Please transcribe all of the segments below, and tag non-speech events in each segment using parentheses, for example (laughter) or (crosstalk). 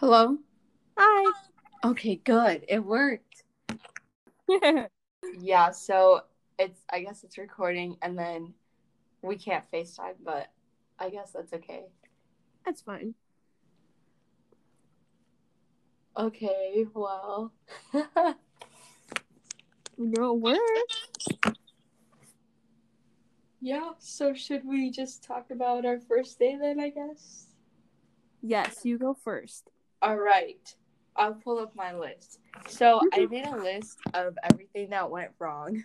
Hello? Hi. Okay, good. It worked. (laughs) Yeah, so it's I guess it's recording and then we can't FaceTime, but I guess that's okay. That's fine. Okay, well. (laughs) No work. yeah, so should we just talk about our first day then, I guess? Yes, you go first. All right. I'll pull up my list. So I made a list of everything that went wrong,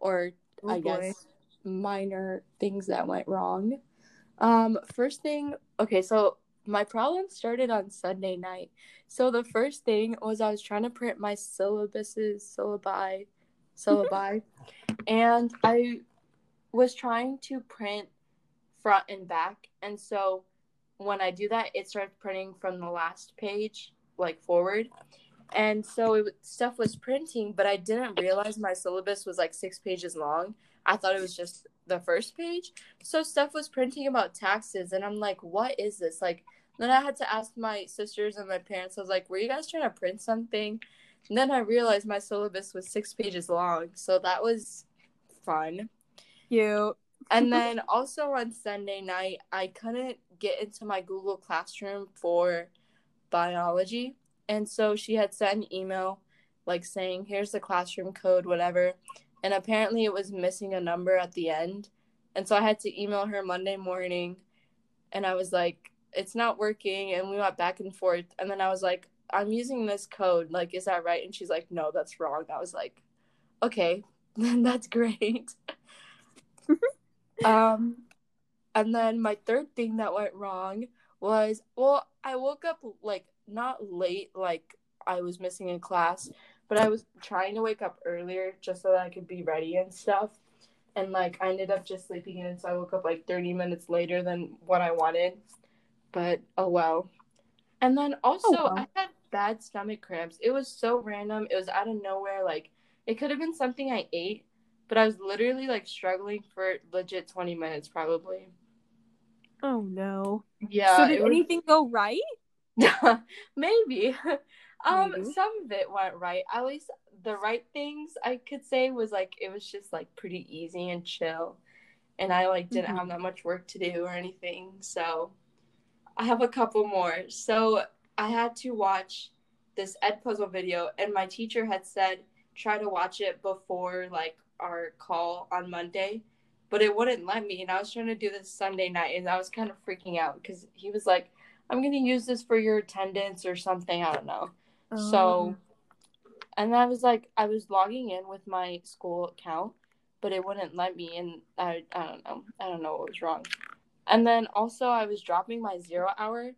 or Oh, I boy. guess minor things that went wrong. Um, first thing, okay, so my problem started on Sunday night. So the first thing was I was trying to print my syllabuses, syllabi, syllabi, (laughs) and I was trying to print front and back, and so when I do that, it starts printing from the last page, like forward. And so it, stuff was printing, but I didn't realize my syllabus was like six pages long. I thought it was just the first page. So stuff was printing about taxes, and I'm like, what is this? Like, then I had to ask my sisters and my parents. I was like, were you guys trying to print something? And then I realized my syllabus was six pages long. So that was fun. Cute. And (laughs) then also on Sunday night, I couldn't get into my Google Classroom for biology. And so she had sent an email like saying, here's the classroom code, whatever. And apparently it was missing a number at the end. And so I had to email her Monday morning. And I was like, it's not working. And we went back and forth. And then I was like, I'm using this code. Like, is that right? And she's like, no, that's wrong. I was like, okay, then (laughs) that's great. (laughs) um, and then my third thing that went wrong was well, I woke up like not late, like I was missing in class, but I was trying to wake up earlier just so that I could be ready and stuff. And like I ended up just sleeping in, so I woke up like 30 minutes later than what I wanted. But oh well. And then also, well. I had bad stomach cramps. It was so random. It was out of nowhere. Like, it could have been something I ate, but I was literally like struggling for legit 20 minutes, probably. Oh no. Yeah. so did was- anything go right? (laughs) Maybe. (laughs) um, Maybe. some of it went right. At least the right things I could say was like it was just like pretty easy and chill. And I like didn't Mhm. have that much work to do or anything. So I have a couple more. So I had to watch this Edpuzzle video and my teacher had said try to watch it before like our call on Monday. But it wouldn't let me, and I was trying to do this Sunday night, and I was kind of freaking out because he was like, I'm gonna use this for your attendance or something. I don't know. So, oh. and I was like, I was logging in with my school account, but it wouldn't let me, and I, I don't know. I don't know what was wrong. And then also, I was dropping my zero hour,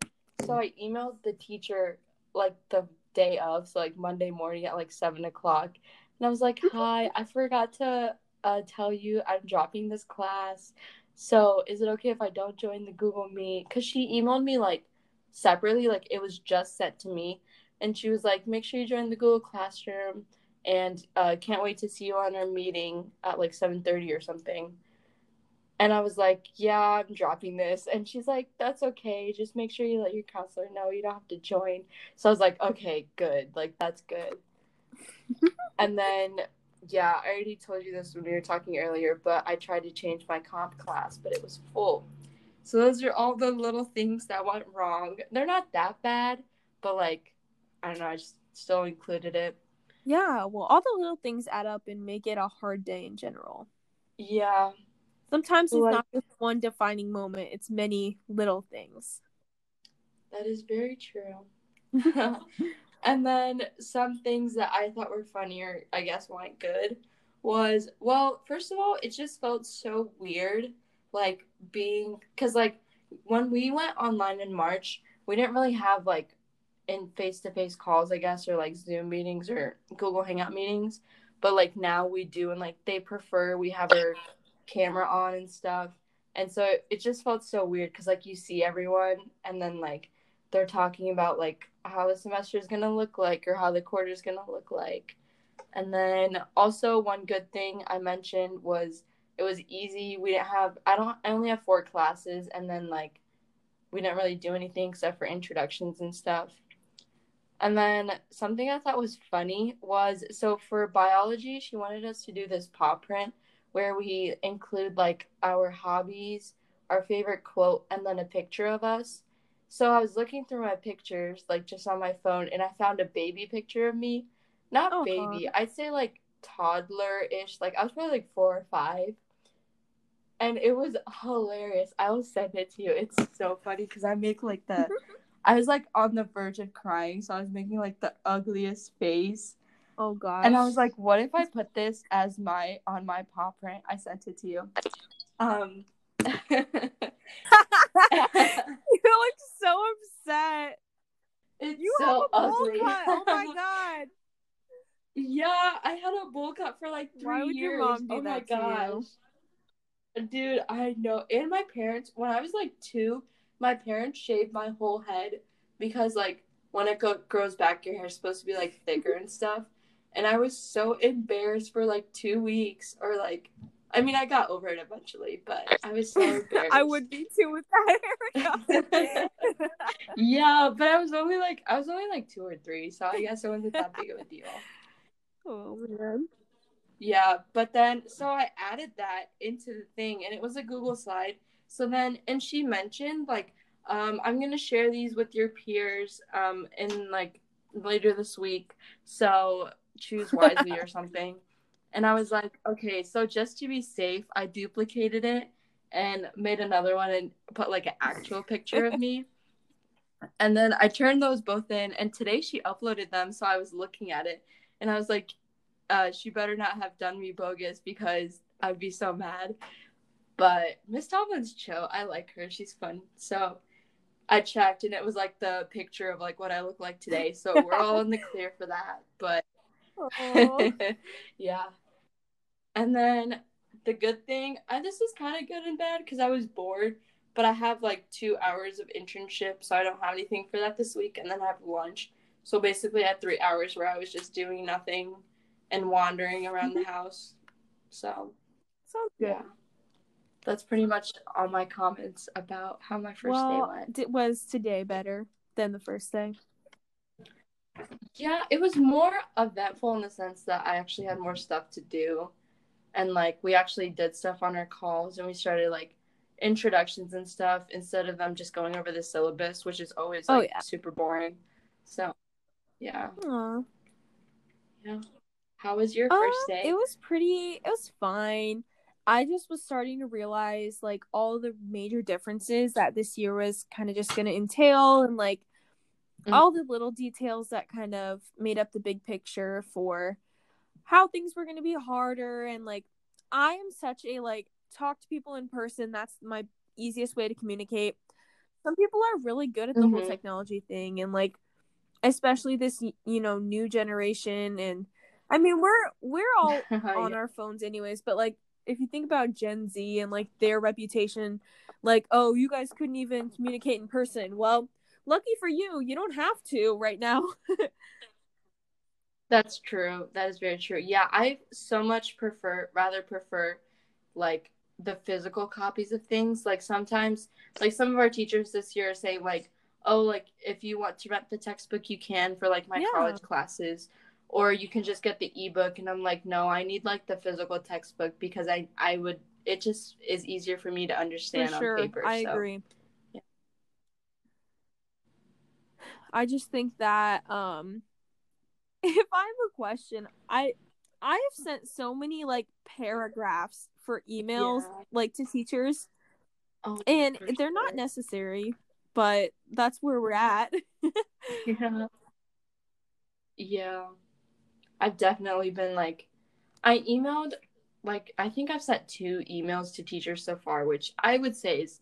so I emailed the teacher like the day of, so like Monday morning at like seven o'clock, and I was like, Hi, I forgot to uh, tell you I'm dropping this class. So is it okay if I don't join the Google Meet? Cause she emailed me like separately, like it was just sent to me, and she was like, make sure you join the Google Classroom, and uh, can't wait to see you on our meeting at like seven thirty or something. And I was like, yeah, I'm dropping this. And she's like, that's okay. Just make sure you let your counselor know you don't have to join. So I was like, okay, good. Like, that's good. (laughs) and then, yeah, I already told you this when we were talking earlier, but I tried to change my comp class, but it was full. So those are all the little things that went wrong. They're not that bad, but like, I don't know, I just still included it. Yeah, well, all the little things add up and make it a hard day in general. Yeah. Sometimes it's Like- not just one defining moment, it's many little things. That is very true. (laughs) and then some things that I thought were funnier, I guess weren't good, was well, first of all, it just felt so weird, like being because like when we went online in March, we didn't really have like in face to face calls, I guess, or like Zoom meetings or Google Hangout meetings, but like now we do, and like they prefer we have our camera on and stuff. And so it, it just felt so weird because like you see everyone and then like they're talking about like how the semester is gonna look like or how the quarter is gonna look like. And then also one good thing I mentioned was it was easy. We didn't have I don't I only have four classes and then like we didn't really do anything except for introductions and stuff. And then something I thought was funny was so for biology, she wanted us to do this paw print where we include like our hobbies, our favorite quote, and then a picture of us. So I was looking through my pictures, like just on my phone, and I found a baby picture of me. Not Uh-huh. baby, I'd say like toddler ish. Like I was probably like four or five. And it was hilarious. I will send it to you. It's so funny because I make like the (laughs) I was like on the verge of crying, so I was making like the ugliest face. Oh god. And I was like, what if I put this as my on my paw print? I sent it to you. Um (laughs) (laughs) so upset. it's You so have a bowl ugly. cut. Oh my (laughs) god. yeah, I had a bowl cut for like three Why would years. your mom do oh my that you? gosh. Dude, I know. And my parents, when I was like two, my parents shaved my whole head because like when it go- grows back, your hair's supposed to be like thicker and stuff. And I was so embarrassed for like two weeks, or like, I mean, I got over it eventually, but I was so (laughs) embarrassed. I would be too with that (laughs) yeah, but I was only like, I was only like two or three, so I guess it wasn't that big of a deal. (laughs) oh man. Yeah, but then so I added that into the thing and it was a Google slide. So then and she mentioned like um I'm going to share these with your peers um in like later this week. So choose wisely or something. And I was like, okay, so just to be safe, I duplicated it and made another one and put like an actual picture of me. (laughs) And then I turned those both in and today she uploaded them so I was looking at it and I was like uh, she better not have done me bogus because I'd be so mad. But Miss Tomlin's chill. I like her. She's fun. So I checked and it was like the picture of like what I look like today. So we're all in the clear for that. But. (laughs) yeah. And then the good thing, I, this is kind of good and bad because I was bored, but I have like two hours of internship, so I don't have anything for that this week. And then I have lunch. So basically, I had three hours where I was just doing nothing and wandering around the (laughs) house. So Sounds good. yeah, that's pretty much all my comments about how my first well, day went. It was today better than the first day? Yeah, it was more eventful in the sense that I actually had more stuff to do. And like we actually did stuff on our calls and we started like introductions and stuff instead of them just going over the syllabus, which is always Oh, yeah. super boring. So yeah. Aw. Yeah. How was your Uh, first day? It was pretty. It was fine. I just was starting to realize like all the major differences that this year was kind of just going to entail, and like Mm. all the little details that kind of made up the big picture for how things were going to be harder. And like, I am such a like talk to people in person. That's my easiest way to communicate. Some people are really good at the whole Mhm. technology thing, and like especially this you know new generation and i mean we're we're (laughs) all on Yeah. our phones anyways but like if you think about gen z and like their reputation like oh you guys couldn't even communicate in person well lucky for you you don't have to right now (laughs) That's true. That is very true. Yeah, I so much prefer rather prefer like the physical copies of things. Like sometimes like some of our teachers this year say, like, "Oh, like if you want to rent the textbook, you can for like my Yeah. college classes." Or you can just get the ebook and I'm like, "No, I need like the physical textbook because I I would it just is easier for me to for understand sure on paper." i so. agree Yeah. I just think that um (laughs) if i have a question i i have sent so many like paragraphs for emails Yeah. like to teachers Oh, and they're not necessary but that's where we're at (laughs) Yeah. Yeah. I've definitely been like I emailed like I think I've sent two emails to teachers so far, which I would say is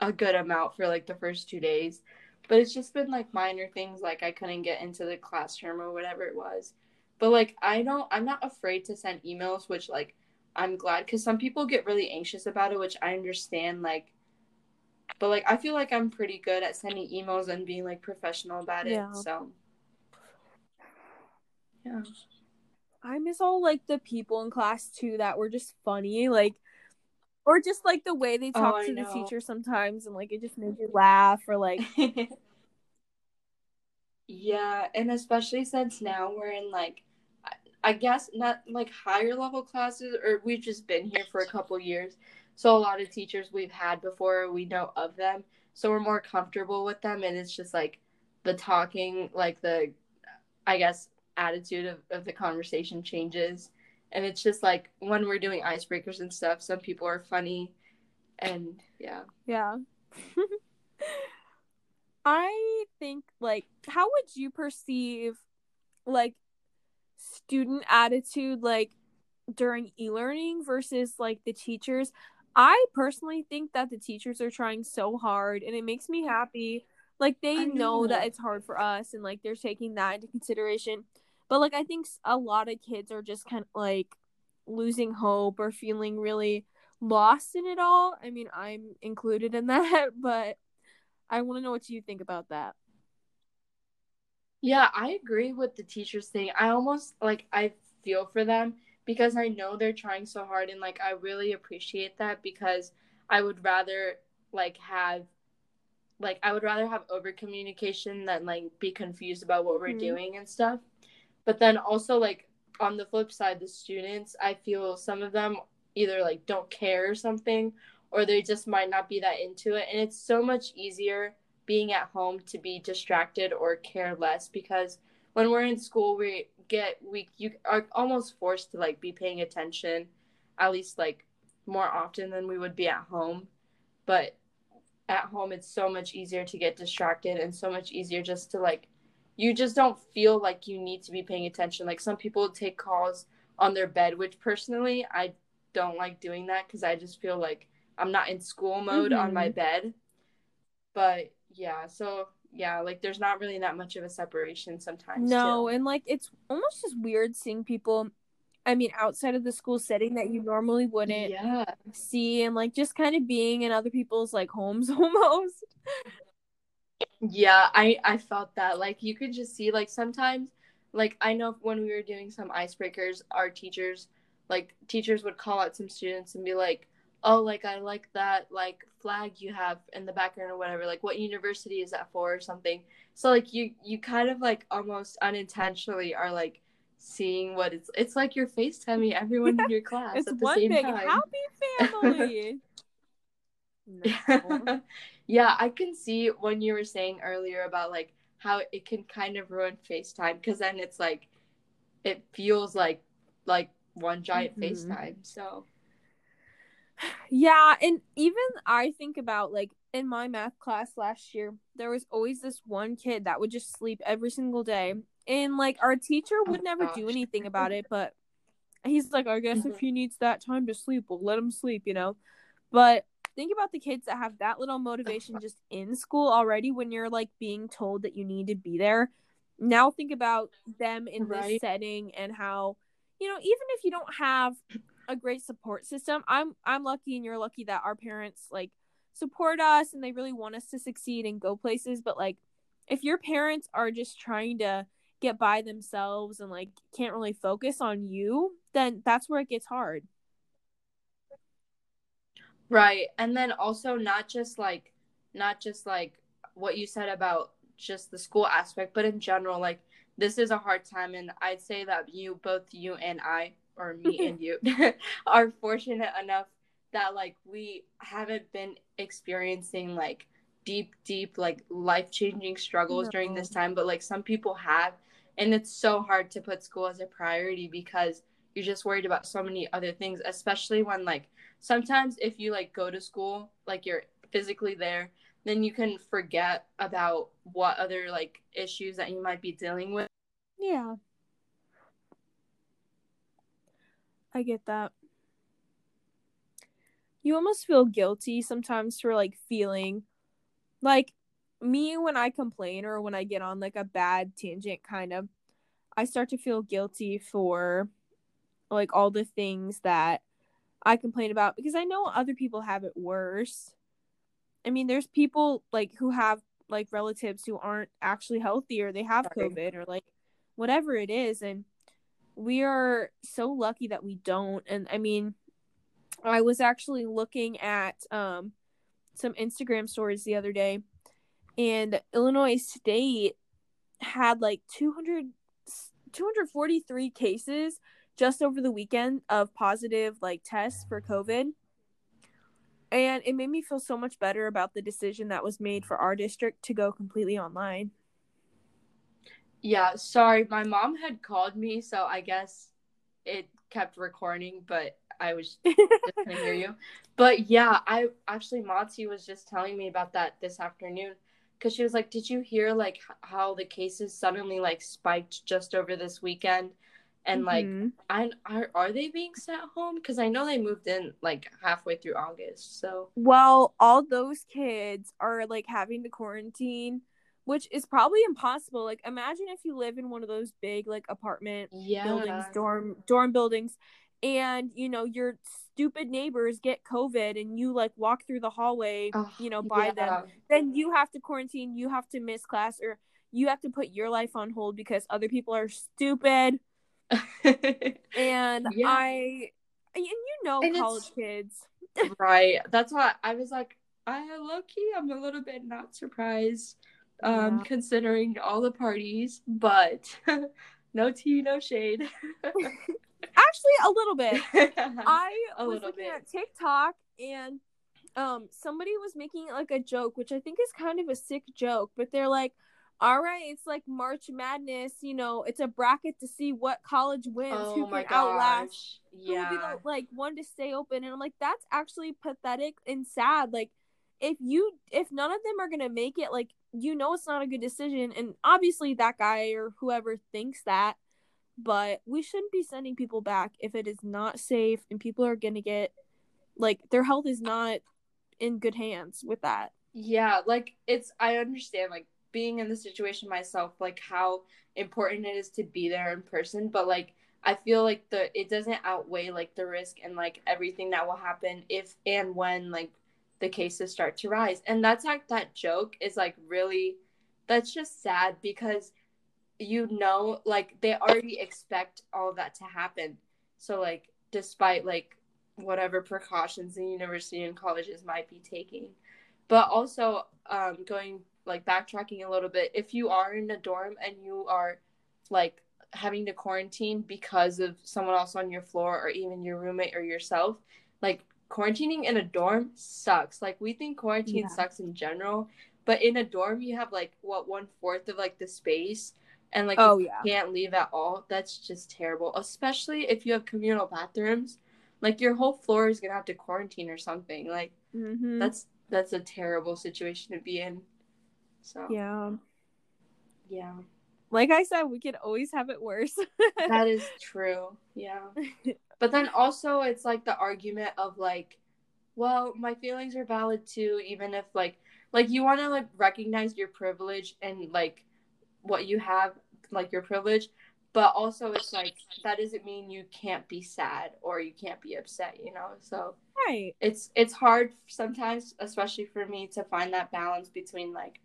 a good amount for like the first two days. But it's just been like minor things like I couldn't get into the classroom or whatever it was. But like I don't I'm not afraid to send emails, which like I'm glad because some people get really anxious about it, which I understand like but like I feel like I'm pretty good at sending emails and being like professional about it. Yeah. So yeah. i miss all like the people in class too that were just funny like or just like the way they oh, talk oh, to the teacher sometimes and like it just made you laugh or like (laughs) yeah and especially since now we're in like i guess not like higher level classes or we've just been here for a couple years. So a lot of teachers we've had before we know of them. So we're more comfortable with them and it's just like the talking like the i guess attitude of, of the conversation changes. And it's just like when we're doing icebreakers and stuff, some people are funny and yeah. Yeah. (laughs) I think like how would you perceive like student attitude like during e-learning versus like the teachers? I personally think that the teachers are trying so hard and it makes me happy. Like they know. know that it's hard for us and like they're taking that into consideration. But like I think a lot of kids are just kind of like losing hope or feeling really lost in it all. I mean, I'm included in (laughs) that, but I want to know what you think about that. Yeah, I agree with the teachers thing. I almost like I feel for them because I know they're trying so hard and like I really appreciate that because I would rather like have like I would rather have over communication than like be confused about what we're mm-hmm. doing and stuff. But then also like on the flip side the students, I feel some of them either like don't care or something or they just might not be that into it. And it's so much easier being at home to be distracted or care less because when we're in school we get we you are almost forced to like be paying attention at least like more often than we would be at home. But at home it's so much easier to get distracted and so much easier just to like you just don't feel like you need to be paying attention like some people take calls on their bed which personally i don't like doing that because i just feel like i'm not in school mode mm-hmm. on my mm-hmm. bed but yeah so yeah like there's not really that much of a separation sometimes no too. and like it's almost just weird seeing people i mean outside of the school setting that you normally wouldn't yeah. see and like just kind of being in other people's like homes (laughs) almost yeah i i felt that like you could just see like sometimes like i know when we were doing some icebreakers our teachers like teachers would call out some students and be like oh like i like that like flag you have in the background or whatever like what university is that for? or something. So like you you kind of like almost unintentionally are like seeing what it's it's like you're facetiming everyone in (laughs) your class it's at the one same big time. happy family (laughs) (laughs) no. (laughs) yeah i can see when you were saying earlier about like how it can kind of ruin facetime because then it's like it feels like like one giant mm-hmm. facetime so yeah, and even I think about like in my math class last year, there was always this one kid that would just sleep every single day. And like our teacher would oh never gosh. do anything about it, (laughs) but he's like, I guess mm-hmm. if he needs that time to sleep, we'll let him sleep, you know? But think about the kids that have that little motivation just in school already when you're like being told that you need to be there. Now think about them in right. this setting and how, you know, even if you don't have a great support system. I'm I'm lucky and you're lucky that our parents like support us and they really want us to succeed and go places, but like if your parents are just trying to get by themselves and like can't really focus on you, then that's where it gets hard. Right. And then also not just like not just like what you said about just the school aspect, but in general like this is a hard time and I'd say that you both you and I or me (laughs) and you (laughs) are fortunate enough that like we haven't been experiencing like deep deep like life-changing struggles no. during this time but like some people have and it's so hard to put school as a priority because you're just worried about so many other things especially when like sometimes if you like go to school like you're physically there then you can forget about what other like issues that you might be dealing with yeah I get that. You almost feel guilty sometimes for like feeling like me when I complain or when I get on like a bad tangent kind of I start to feel guilty for like all the things that I complain about because I know other people have it worse. I mean, there's people like who have like relatives who aren't actually healthy or they have COVID or like whatever it is and we are so lucky that we don't and i mean i was actually looking at um some instagram stories the other day and illinois state had like 200 243 cases just over the weekend of positive like tests for covid. And it made me feel so much better about the decision that was made for our district to go completely online. Yeah sorry my mom had called me so i guess it kept recording but i was just (laughs) gonna hear you. But yeah i actually Mati was just telling me about that this afternoon because she was like, "Did you hear like how the cases suddenly like spiked just over this weekend?" And mm-hmm. like, I are are they being sent home? Because I know they moved in like halfway through August. So well, all those kids are like having to quarantine, which is probably impossible. Like, imagine if you live in one of those big like apartment yeah. buildings, dorm dorm buildings, and you know your stupid neighbors get covid and you like walk through the hallway oh, you know by yeah. them then you have to quarantine you have to miss class or you have to put your life on hold because other people are stupid (laughs) and yeah. i and you know and college kids (laughs) right that's why i was like i low key i'm a little bit not surprised um yeah. considering all the parties but (laughs) no tea no shade Actually, a little bit. I a was looking bit. at TikTok and um somebody was making like a joke, which I think is kind of a sick joke, but they're like, all right, it's like March Madness, you know, it's a bracket to see what college wins, oh who can outlast, yeah. who will be the like one to stay open. And I'm like, that's actually pathetic and sad. Like, if you if none of them are gonna make it, like you know it's not a good decision. And obviously that guy or whoever thinks that but we shouldn't be sending people back if it is not safe and people are to get like their health is not in good hands with that. Yeah, like it's I understand like being in the situation myself like how important it is to be there in person, but like I feel like the it doesn't outweigh like the risk and like everything that will happen if and when like the cases start to rise. And that's like that joke is like really that's just sad because you know like they already expect all that to happen so like despite like whatever precautions the university and colleges might be taking but also um going like backtracking a little bit if you are in a dorm and you are like having to quarantine because of someone else on your floor or even your roommate or yourself like quarantining in a dorm sucks like we think quarantine yeah. sucks in general but in a dorm you have like what one fourth of like the space and like oh yeah can't leave at all that's just terrible especially if you have communal bathrooms like your whole floor is gonna have to quarantine or something like mm-hmm. that's that's a terrible situation to be in. So yeah. yeah. Like i said we could always have it worse. (laughs) That is true. Yeah. (laughs) But then also it's like the argument of like well my feelings are valid too even if like like you want to like recognize your privilege and like what you have like your privilege but also it's like that doesn't mean you can't be sad or you can't be upset you know? So right. it's it's hard sometimes especially for me to find that balance between like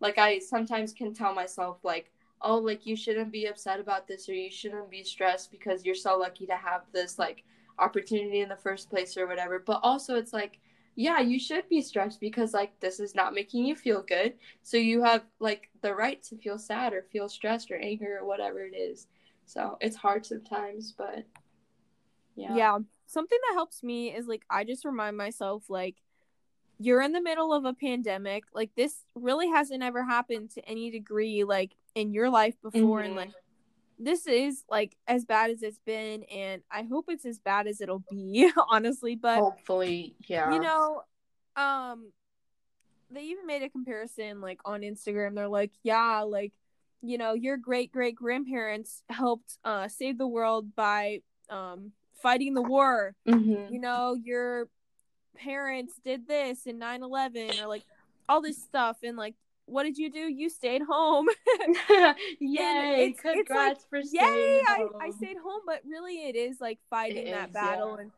like i sometimes can tell myself like oh like you shouldn't be upset about this or you shouldn't be stressed because you're so lucky to have this like opportunity in the first place or whatever. But also it's like yeah, you should be stressed because like this is not making you feel good. So you have like the right to feel sad or feel stressed or anger or whatever it is. So it's hard sometimes, but yeah. Yeah. Something that helps me is like I just remind myself like you're in the middle of a pandemic. Like this really hasn't ever happened to any degree like in your life before mm-hmm. and like this is like as bad as it's been and i hope it's as bad as it'll be (laughs) honestly but hopefully yeah. you know um they even made a comparison like on instagram. They're like yeah like you know your great great grandparents helped uh save the world by um fighting the war. Mm-hmm. you know your parents did this in 9-11 or like all this stuff and like what did you do? You stayed home. (laughs) (laughs) yay! It's, Congrats it's like, for staying yay! Home. I, I stayed home, but really, it is like fighting it that is, battle. Yeah. And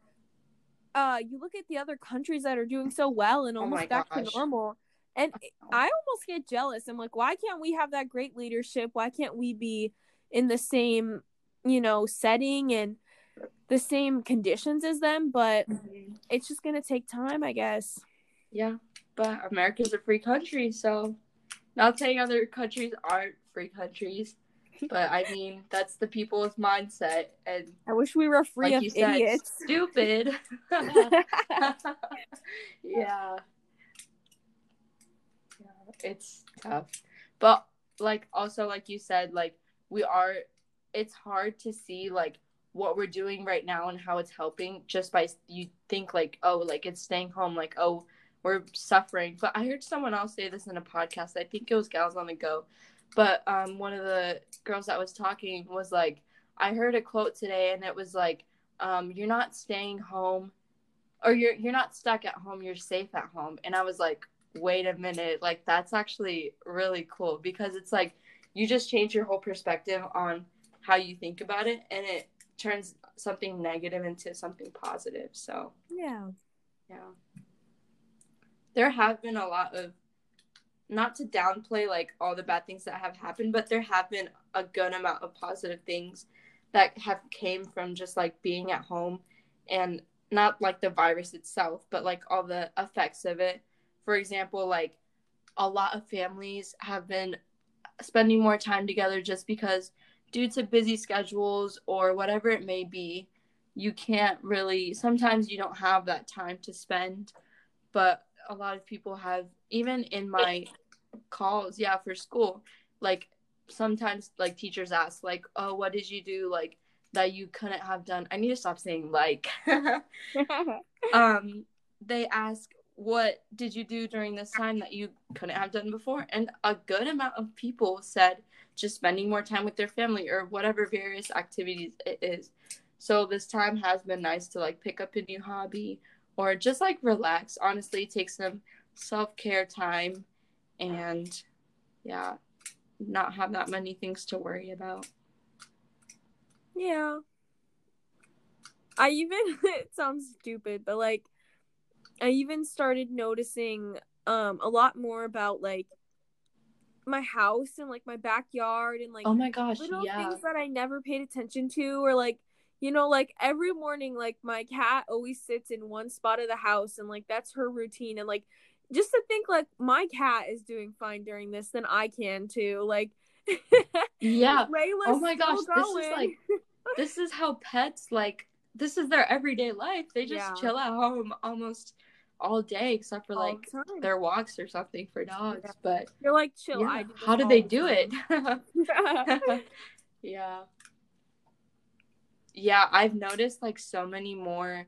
uh, you look at the other countries that are doing so well and oh almost oh back gosh. to normal, and I almost get jealous. I'm like, why can't we have that great leadership? Why can't we be in the same, you know, setting and the same conditions as them? But mm-hmm. it's just gonna take time, I guess. Yeah, but America's a free country, so not saying other countries aren't free countries. But I mean, that's the people's mindset, and I wish we were free like of you said, idiots. stupid. (laughs) (laughs) yeah. Yeah, it's tough. But like also like you said, like we are it's hard to see like what we're doing right now and how it's helping just by you think like oh like it's staying home like oh we're suffering. But i heard someone else say this in a podcast. I think it was gals on the go. But um one of the girls that was talking was like i heard a quote today and it was like um you're not staying home or you're you're not stuck at home you're safe at home. And i was like wait a minute. Like that's actually really cool because it's like you just change your whole perspective on how you think about it and it turns something negative into something positive. So yeah. yeah there have been a lot of not to downplay like all the bad things that have happened but there have been a good amount of positive things that have came from just like being at home and not like the virus itself but like all the effects of it. For example like a lot of families have been spending more time together just because due to busy schedules or whatever it may be you can't really sometimes you don't have that time to spend but a lot of people have even in my calls yeah for school like sometimes like teachers ask like oh what did you do like that you couldn't have done? I need to stop saying like (laughs) (laughs) um they ask what did you do during this time that you couldn't have done before? And a good amount of people said just spending more time with their family or whatever various activities it is. So this time has been nice to like pick up a new hobby or just like relax. Honestly take some self-care time and yeah not have that many things to worry about. Yeah. I even (laughs) it sounds stupid but like i even started noticing um a lot more about like my house and like my backyard and like oh my gosh little yeah. things that i never paid attention to or like you know like every morning like my cat always sits in one spot of the house and like that's her routine and like just to think like my cat is doing fine during this then i can too like yeah (laughs) Layla's oh my gosh still this is like (laughs) this is how pets like this is their everyday life they just Yeah. chill at home almost all day except for All like the time. their walks or something for dogs Yeah. but you're like chill yeah, I do how all they the do it (laughs) yeah yeah i've noticed like so many more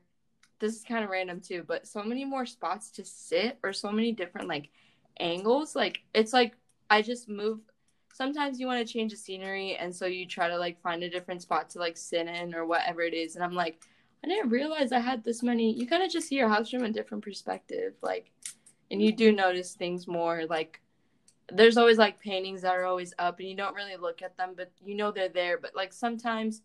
this is kind of random too but so many more spots to sit or so many different like angles like it's like i just move sometimes you want to change the scenery and so you try to like find a different spot to like sit in or whatever it is and i'm like i didn't realize i had this many you kind of just see your house from a different perspective like and you do notice things more like there's always like paintings that are always up and you don't really look at them but you know they're there but like sometimes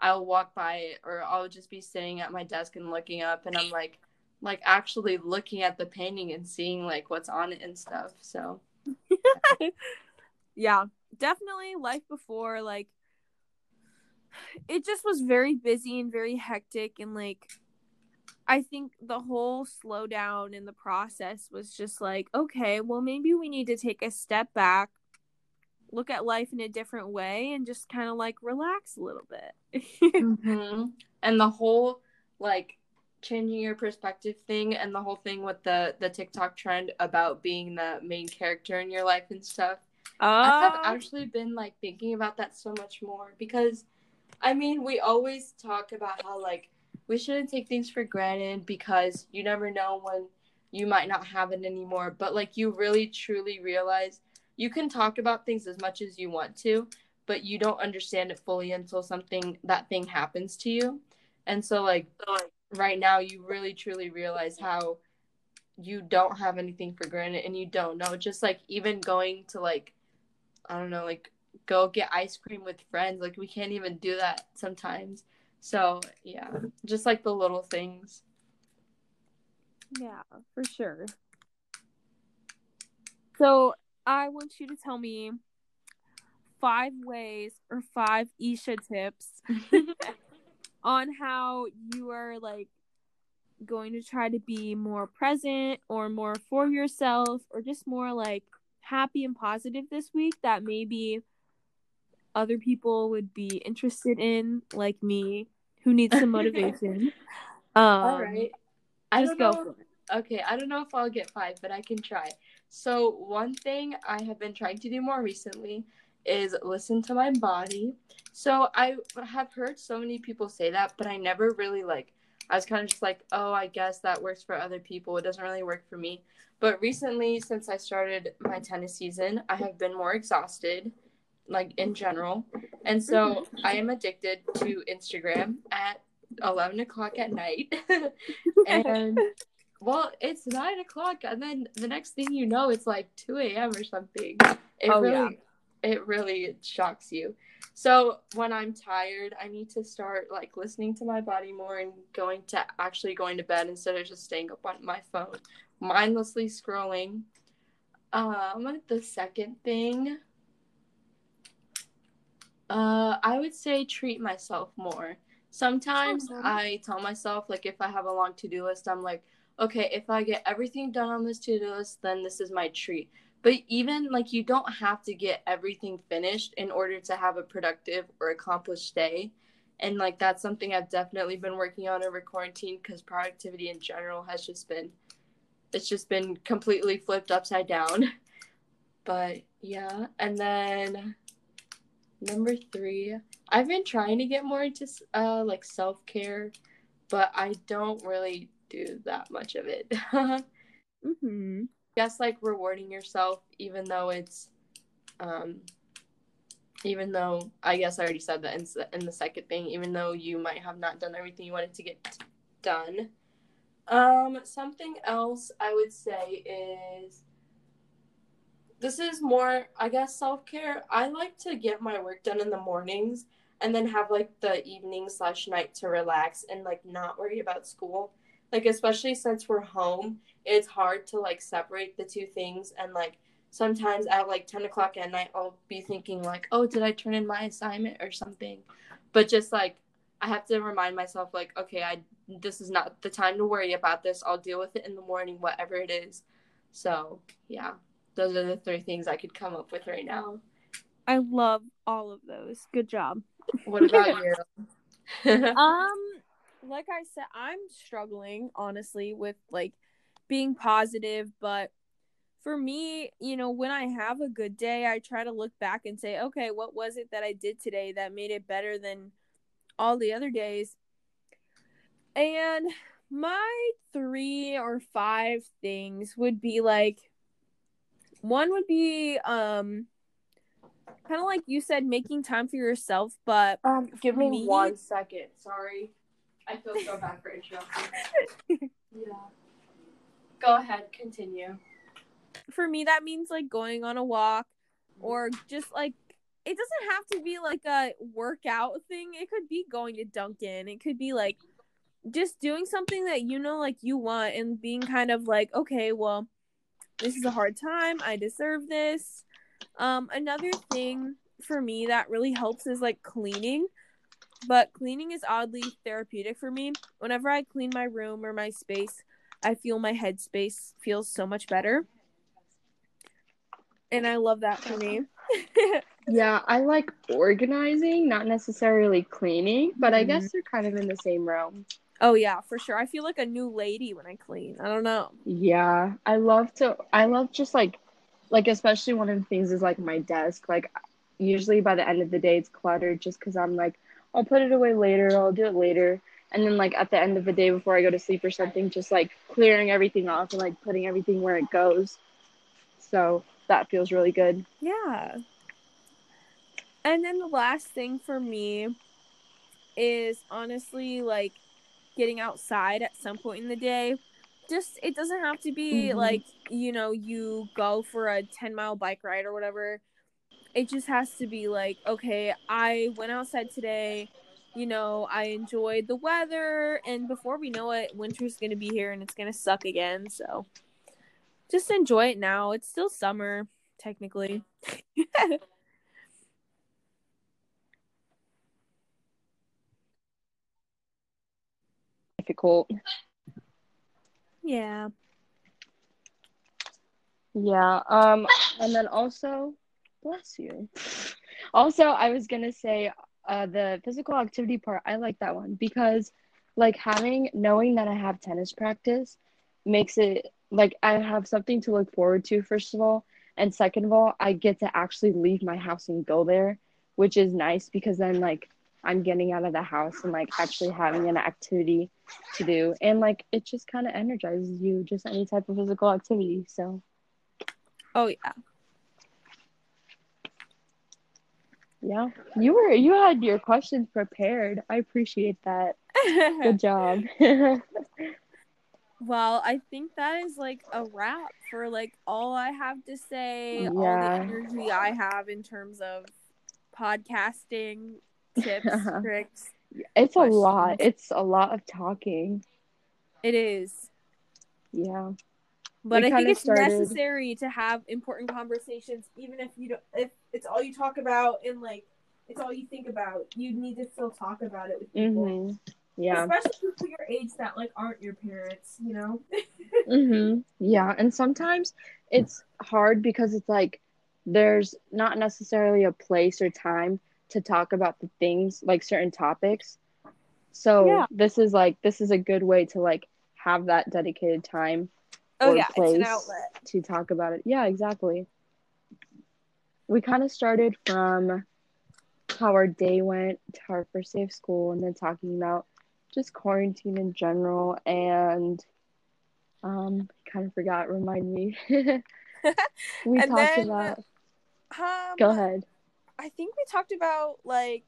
i'll walk by it or i'll just be sitting at my desk and looking up and i'm like like actually looking at the painting and seeing like what's on it and stuff so. (laughs) Yeah definitely life before like it just was very busy and very hectic and like i think the whole slowdown in the process was just like okay well maybe we need to take a step back look at life in a different way and just kind of like relax a little bit. Hmm and the whole like changing your perspective thing and the whole thing with the the tiktok trend about being the main character in your life and stuff I have uh, actually been like thinking about that so much more because I mean, we always talk about how like we shouldn't take things for granted because you never know when you might not have it anymore, but like you really truly realize you can talk about things as much as you want to, but you don't understand it fully until something that thing happens to you. And so like right now you really truly realize how you don't have anything for granted and you don't know just like even going to like I don't know, like go get ice cream with friends. Like we can't even do that sometimes. So yeah, just like the little things. yeah for sure so i want you to tell me five ways or five isha tips (laughs) on how you are like going to try to be more present or more for yourself or just more like happy and positive this week that maybe other people would be interested in, like me, who needs some motivation. (laughs) um, All right. I just go. Okay, I don't know if I'll get five, but I can try. So, one thing I have been trying to do more recently is listen to my body. So, I have heard so many people say that, but I never really like, I was kind of just like, oh, I guess that works for other people. It doesn't really work for me. But recently, since I started my tennis season, I have been more exhausted, like in general. And so, I am addicted to Instagram at 11 o'clock at night. (laughs) and (laughs) well, it's nine o'clock, and then the next thing you know, it's like two a.m. or something. It Oh, really, it really shocks you. So when I'm tired, I need to start like listening to my body more and going to actually going to bed instead of just staying up on my phone, mindlessly scrolling. Um, the second thing, uh, I would say treat myself more. Sometimes Awesome. I tell myself like if I have a long to-do list, I'm like, okay, if I get everything done on this to-do list, then this is my treat. But even like you don't have to get everything finished in order to have a productive or accomplished day. And like that's something I've definitely been working on over quarantine because productivity in general has just been it's just been completely flipped upside down. (laughs) But yeah, and then number 3, I've been trying to get more into uh like self-care, but I don't really do that much of it. (laughs) hmm guess like rewarding yourself even though it's um even though i guess i already said that in, in the second thing even though you might have not done everything you wanted to get done. Um something else i would say is this is more i guess self-care. I like to get my work done in the mornings and then have like the evening slash night to relax and like not worry about school like especially since we're home it's hard to like separate the two things and like sometimes at like 10 o'clock at night i'll be thinking like oh did i turn in my assignment or something? But just like i have to remind myself like okay i this is not the time to worry about this. I'll deal with it in the morning whatever it is. So yeah those are the three things i could come up with right now. I love all of those. Good job. what about (laughs) you? Um like i said i'm struggling honestly with like being positive but for me you know when i have a good day i try to look back and say okay what was it that i did today that made it better than all the other days and my three or five things would be like one would be um kind of like you said making time for yourself but um give me, Me? one second sorry i feel so bad for interrupting (laughs) yeah. Go ahead continue. For me that means like going on a walk or just like it doesn't have to be like a workout thing. It could be going to dunkin. It could be like just doing something that you know like you want and being kind of like okay well this is a hard time. I deserve this. Um another thing for me that really helps is like cleaning but cleaning is oddly therapeutic for me whenever i clean my room or my space i feel my headspace feels so much better and i love that for me (laughs) Yeah, I like organizing, not necessarily cleaning, but I Mhm. guess they're kind of in the same realm. oh yeah for sure i feel like a new lady when i clean i don't know Yeah, I love to I love just like like especially one of the things is like my desk. Like usually by the end of the day it's cluttered just cuz I'm like I'll put it away later, I'll do it later. And then like at the end of the day before I go to sleep or something just like clearing everything off and like putting everything where it goes. So that feels really good. Yeah. And then the last thing for me is honestly like getting outside at some point in the day. Just it doesn't have to be Mhm. like, you know, you go for a 10 mile bike ride or whatever. It just has to be like, okay, I went outside today. You know, I enjoyed the weather, and before we know it, winter's gonna be here and it's gonna suck again. So just enjoy it now. It's still summer, technically. (laughs) Difficult. yeah. Yeah. Um and then also bless you. also, I was gonna say uh, the physical activity part. I like that one because, like, having knowing that I have tennis practice makes it like I have something to look forward to. First of all, and second of all, I get to actually leave my house and go there, which is nice because then like I'm getting out of the house and like actually having an activity to do. And like it just kind of energizes you, just any type of physical activity. So, Oh yeah. Yeah, you were, you had your questions prepared. I appreciate that. Good (laughs) job. (laughs) well, I think that is like a wrap for like all I have to say, all the Yeah. energy I have in terms of podcasting tips, (laughs) tricks. it's a lot. It's a lot of talking. It is. Yeah. But I think it's started- necessary to have important conversations, even if you don't, if it's all you talk about and like it's all you think about. You need to still talk about it with people, Mhm. Yeah. especially people your age that like aren't your parents. You know. (laughs) Mm-hmm. Yeah, and sometimes it's hard because it's like there's not necessarily a place or time to talk about the things like certain topics. So Yeah. this is like this is a good way to like have that dedicated time Oh Or yeah, it's place. an outlet. to talk about it. Yeah, exactly. We kind of started from how our day went to our first day of school and then talking about just quarantine in general and um kind of forgot remind me (laughs) we (laughs) talked then- about Um, go ahead I think we talked about like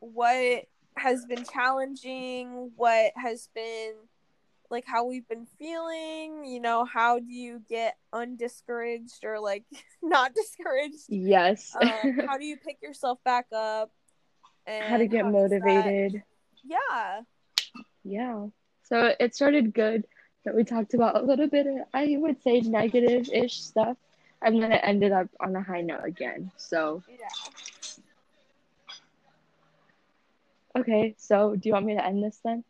what has been challenging, what has been like how we've been feeling, you know, how do you get undiscouraged or like (laughs) not discouraged? yes Um, how (laughs) do you pick yourself back up? And how to get that- motivated Yeah. yeah so it started good that we talked about a little bit of i would say negative-ish stuff and then it ended up on a high note again so Yeah. Okay, so do you want me to end this then?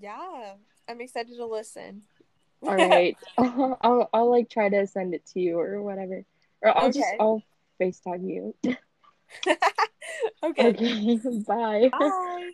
Yeah. I'm excited to listen. (laughs) All right, I'll, (laughs) I'll I'll like try to send it to you or whatever, or I'll just I'll Facetime you. (laughs) okay. Okay, bye. Bye.